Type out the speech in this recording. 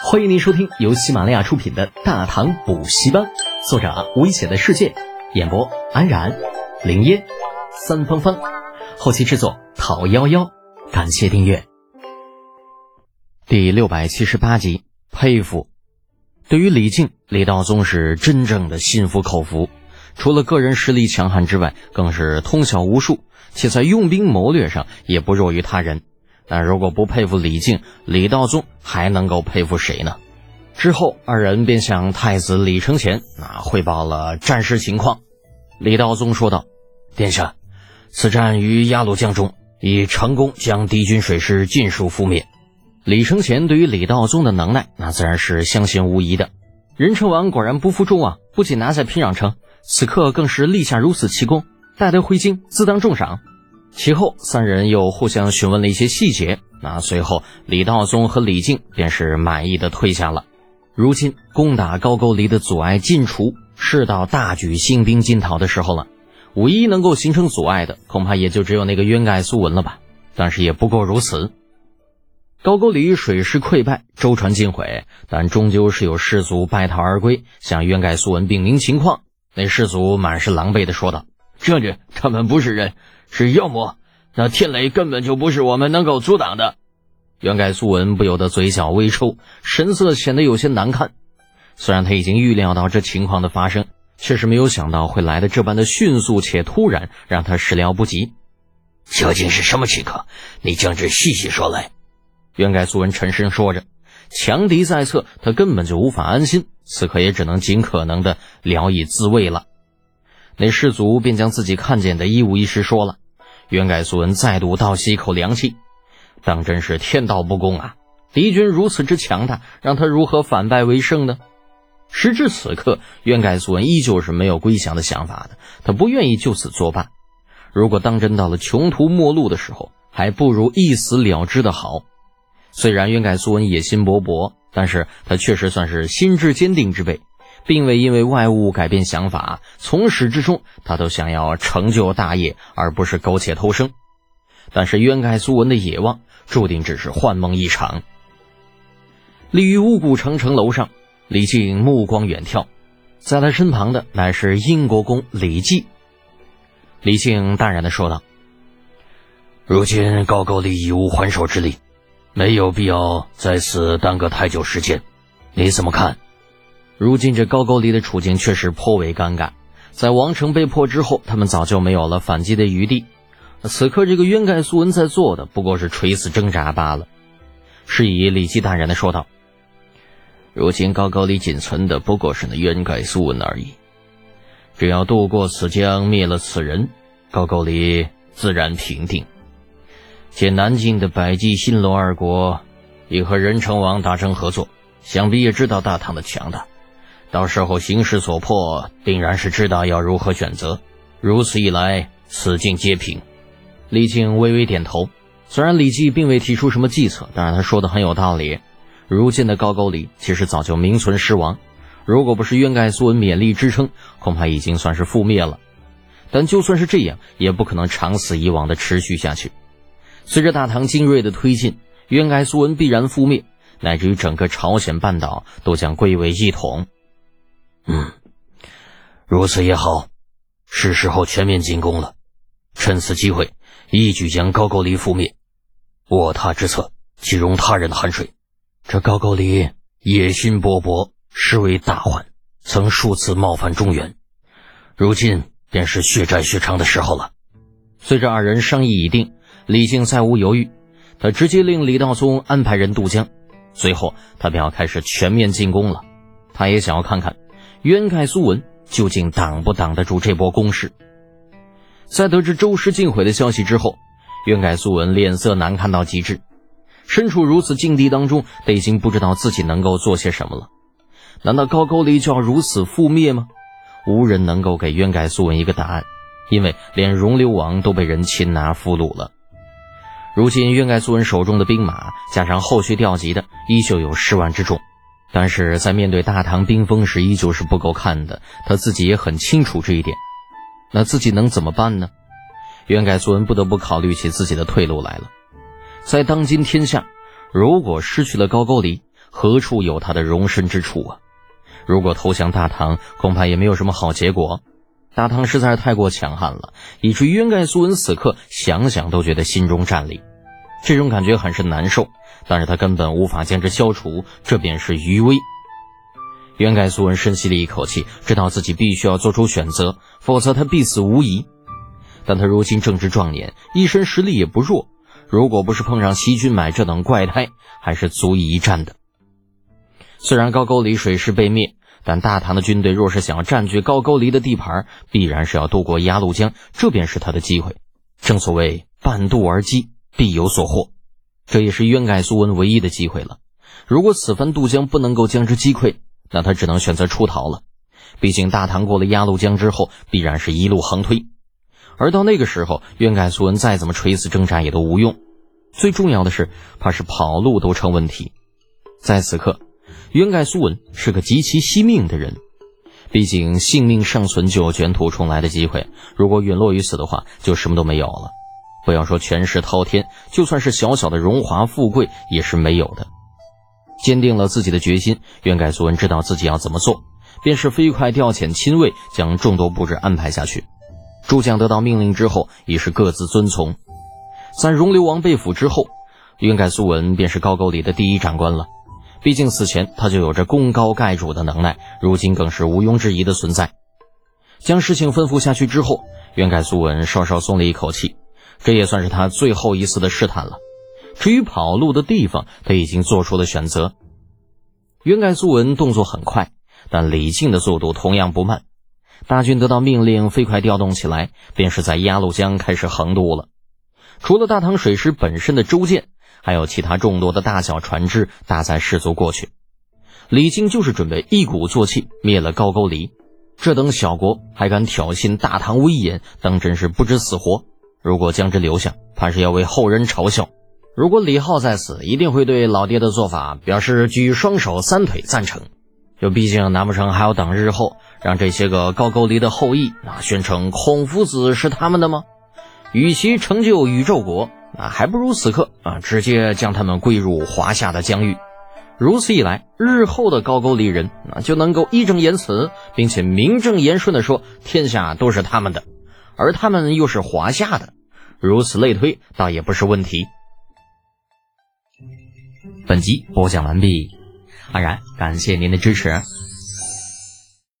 欢迎您收听由喜马拉雅出品的《大唐补习班》，作者危险的世界，演播安然、林烟、三芳芳，后期制作陶幺幺。感谢订阅。第六百七十八集，佩服。对于李靖，李道宗是真正的心服口服。除了个人实力强悍之外，更是通晓无术，且在用兵谋略上也不弱于他人。但如果不佩服李靖，李道宗还能够佩服谁呢？之后，二人便向太子李承乾啊汇报了战事情况。李道宗说道：“殿下，此战于鸭绿江中，已成功将敌军水师尽数覆灭。”李承乾对于李道宗的能耐，那自然是相信无疑的。任城王果然不负众望，不仅拿下平壤城，此刻更是立下如此奇功，待得回京自当重赏。其后，三人又互相询问了一些细节。那随后，李道宗和李靖便是满意的退下了。如今，攻打高句丽的阻碍尽除，是到大举兴兵进讨的时候了。唯一能够形成阻碍的，恐怕也就只有那个渊盖苏文了吧。但是也不过如此。高句丽水师溃败，舟船尽毁，但终究是有士卒败逃而归，向渊盖苏文禀明情况。那士卒满是狼狈的说道：“将军，他们不是人。”是妖魔，那天雷根本就不是我们能够阻挡的。袁盖苏文不由得嘴角微抽，神色显得有些难看。虽然他已经预料到这情况的发生，却是没有想到会来的这般的迅速且突然，让他始料不及。究竟是什么情况？你将之细细说来。袁盖苏文沉声说着，强敌在侧，他根本就无法安心，此刻也只能尽可能的聊以自慰了。那士卒便将自己看见的一五一十说了，袁盖苏文再度倒吸一口凉气，当真是天道不公啊！敌军如此之强大，让他如何反败为胜呢？时至此刻，袁盖苏文依旧是没有归降的想法的，他不愿意就此作罢。如果当真到了穷途末路的时候，还不如一死了之的好。虽然袁盖苏文野心勃勃，但是他确实算是心智坚定之辈。并未因为外物改变想法，从始至终，他都想要成就大业，而不是苟且偷生。但是渊盖苏文的野望，注定只是幻梦一场。立于巫谷城城楼上，李靖目光远眺，在他身旁的乃是英国公李绩。李靖淡然的说道：“如今高句丽已无还手之力，没有必要在此耽搁太久时间，你怎么看？”如今这高句丽的处境确实颇为尴尬，在王城被破之后，他们早就没有了反击的余地。此刻这个渊盖苏文在做的不过是垂死挣扎罢了。是以李绩淡然的说道：“如今高句丽仅存的不过是那渊盖苏文而已。只要渡过此江，灭了此人，高句丽自然平定。且南境的百济、新罗二国已和仁成王达成合作，想必也知道大唐的强大。”到时候形势所迫，定然是知道要如何选择。如此一来，此境皆平。李靖微微点头。虽然李绩并未提出什么计策，但是他说的很有道理。如今的高句丽其实早就名存实亡，如果不是渊盖苏文勉力支撑，恐怕已经算是覆灭了。但就算是这样，也不可能长此以往的持续下去。随着大唐精锐的推进，渊盖苏文必然覆灭，乃至于整个朝鲜半岛都将归为一统。嗯，如此也好，是时候全面进攻了。趁此机会，一举将高句丽覆灭。卧榻之侧，岂容他人酣睡？这高句丽野心勃勃，实为大患，曾数次冒犯中原。如今便是血债血偿的时候了。随着二人商议已定，李靖再无犹豫，他直接令李道宗安排人渡江。随后，他便要开始全面进攻了。他也想要看看。渊盖苏文究竟挡不挡得住这波攻势？在得知周师尽毁的消息之后，渊盖苏文脸色难看到极致。身处如此境地当中，他已经不知道自己能够做些什么了。难道高句丽就要如此覆灭吗？无人能够给渊盖苏文一个答案，因为连容留王都被人擒拿俘虏了。如今渊盖苏文手中的兵马，加上后续调集的，依旧有十万之众。但是在面对大唐兵锋时，依旧是不够看的。他自己也很清楚这一点。那自己能怎么办呢？渊盖苏文不得不考虑起自己的退路来了。在当今天下，如果失去了高句丽，何处有他的容身之处啊？如果投降大唐，恐怕也没有什么好结果。大唐实在是太过强悍了，以至于渊盖苏文此刻想想都觉得心中战栗，这种感觉很是难受。但是他根本无法将之消除，这便是余威。袁盖素文深吸了一口气，知道自己必须要做出选择，否则他必死无疑。但他如今正值壮年，一身实力也不弱，如果不是碰上西军买这等怪胎，还是足以一战的。虽然高句丽水师被灭，但大唐的军队若是想要占据高句丽的地盘，必然是要渡过鸭绿江，这便是他的机会。正所谓半渡而击，必有所获。这也是渊盖苏文唯一的机会了。如果此番渡江不能够将之击溃，那他只能选择出逃了。毕竟大唐过了鸭绿江之后，必然是一路横推，而到那个时候，渊盖苏文再怎么垂死挣扎也都无用。最重要的是，怕是跑路都成问题。在此刻。渊盖苏文是个极其惜命的人，毕竟性命尚存就有卷土重来的机会，如果陨落于此的话，就什么都没有了。不要说权势滔天，就算是小小的荣华富贵也是没有的。坚定了自己的决心，渊盖苏文知道自己要怎么做，便是飞快调遣亲卫将众多布置安排下去。诸将得到命令之后，已是各自遵从。在容流王被俘之后，渊盖苏文便是高句丽的第一长官了。毕竟死前他就有着功高盖主的能耐，如今更是毋庸置疑的存在。将事情吩咐下去之后，渊盖苏文稍稍松了一口气，这也算是他最后一次的试探了。至于跑路的地方，他已经做出了选择。渊盖苏文动作很快，但李靖的速度同样不慢。大军得到命令，飞快调动起来，便是在鸭绿江开始横渡了。除了大唐水师本身的舟舰。还有其他众多的大小船只搭载士卒过去，李靖就是准备一鼓作气灭了高句丽。这等小国还敢挑衅大唐威严，当真是不知死活。如果将之留下，怕是要为后人嘲笑。如果李浩在此，一定会对老爹的做法表示举双手三腿赞成。就毕竟难不成还要等日后，让这些个高句丽的后裔啊宣称孔夫子是他们的吗？与其成就宇宙国。啊，还不如此刻啊，直接将他们归入华夏的疆域。如此一来，日后的高句丽人啊就能够义正言辞，并且名正言顺地说，天下都是他们的，而他们又是华夏的。如此类推，倒也不是问题。本集播讲完毕，安然感谢您的支持。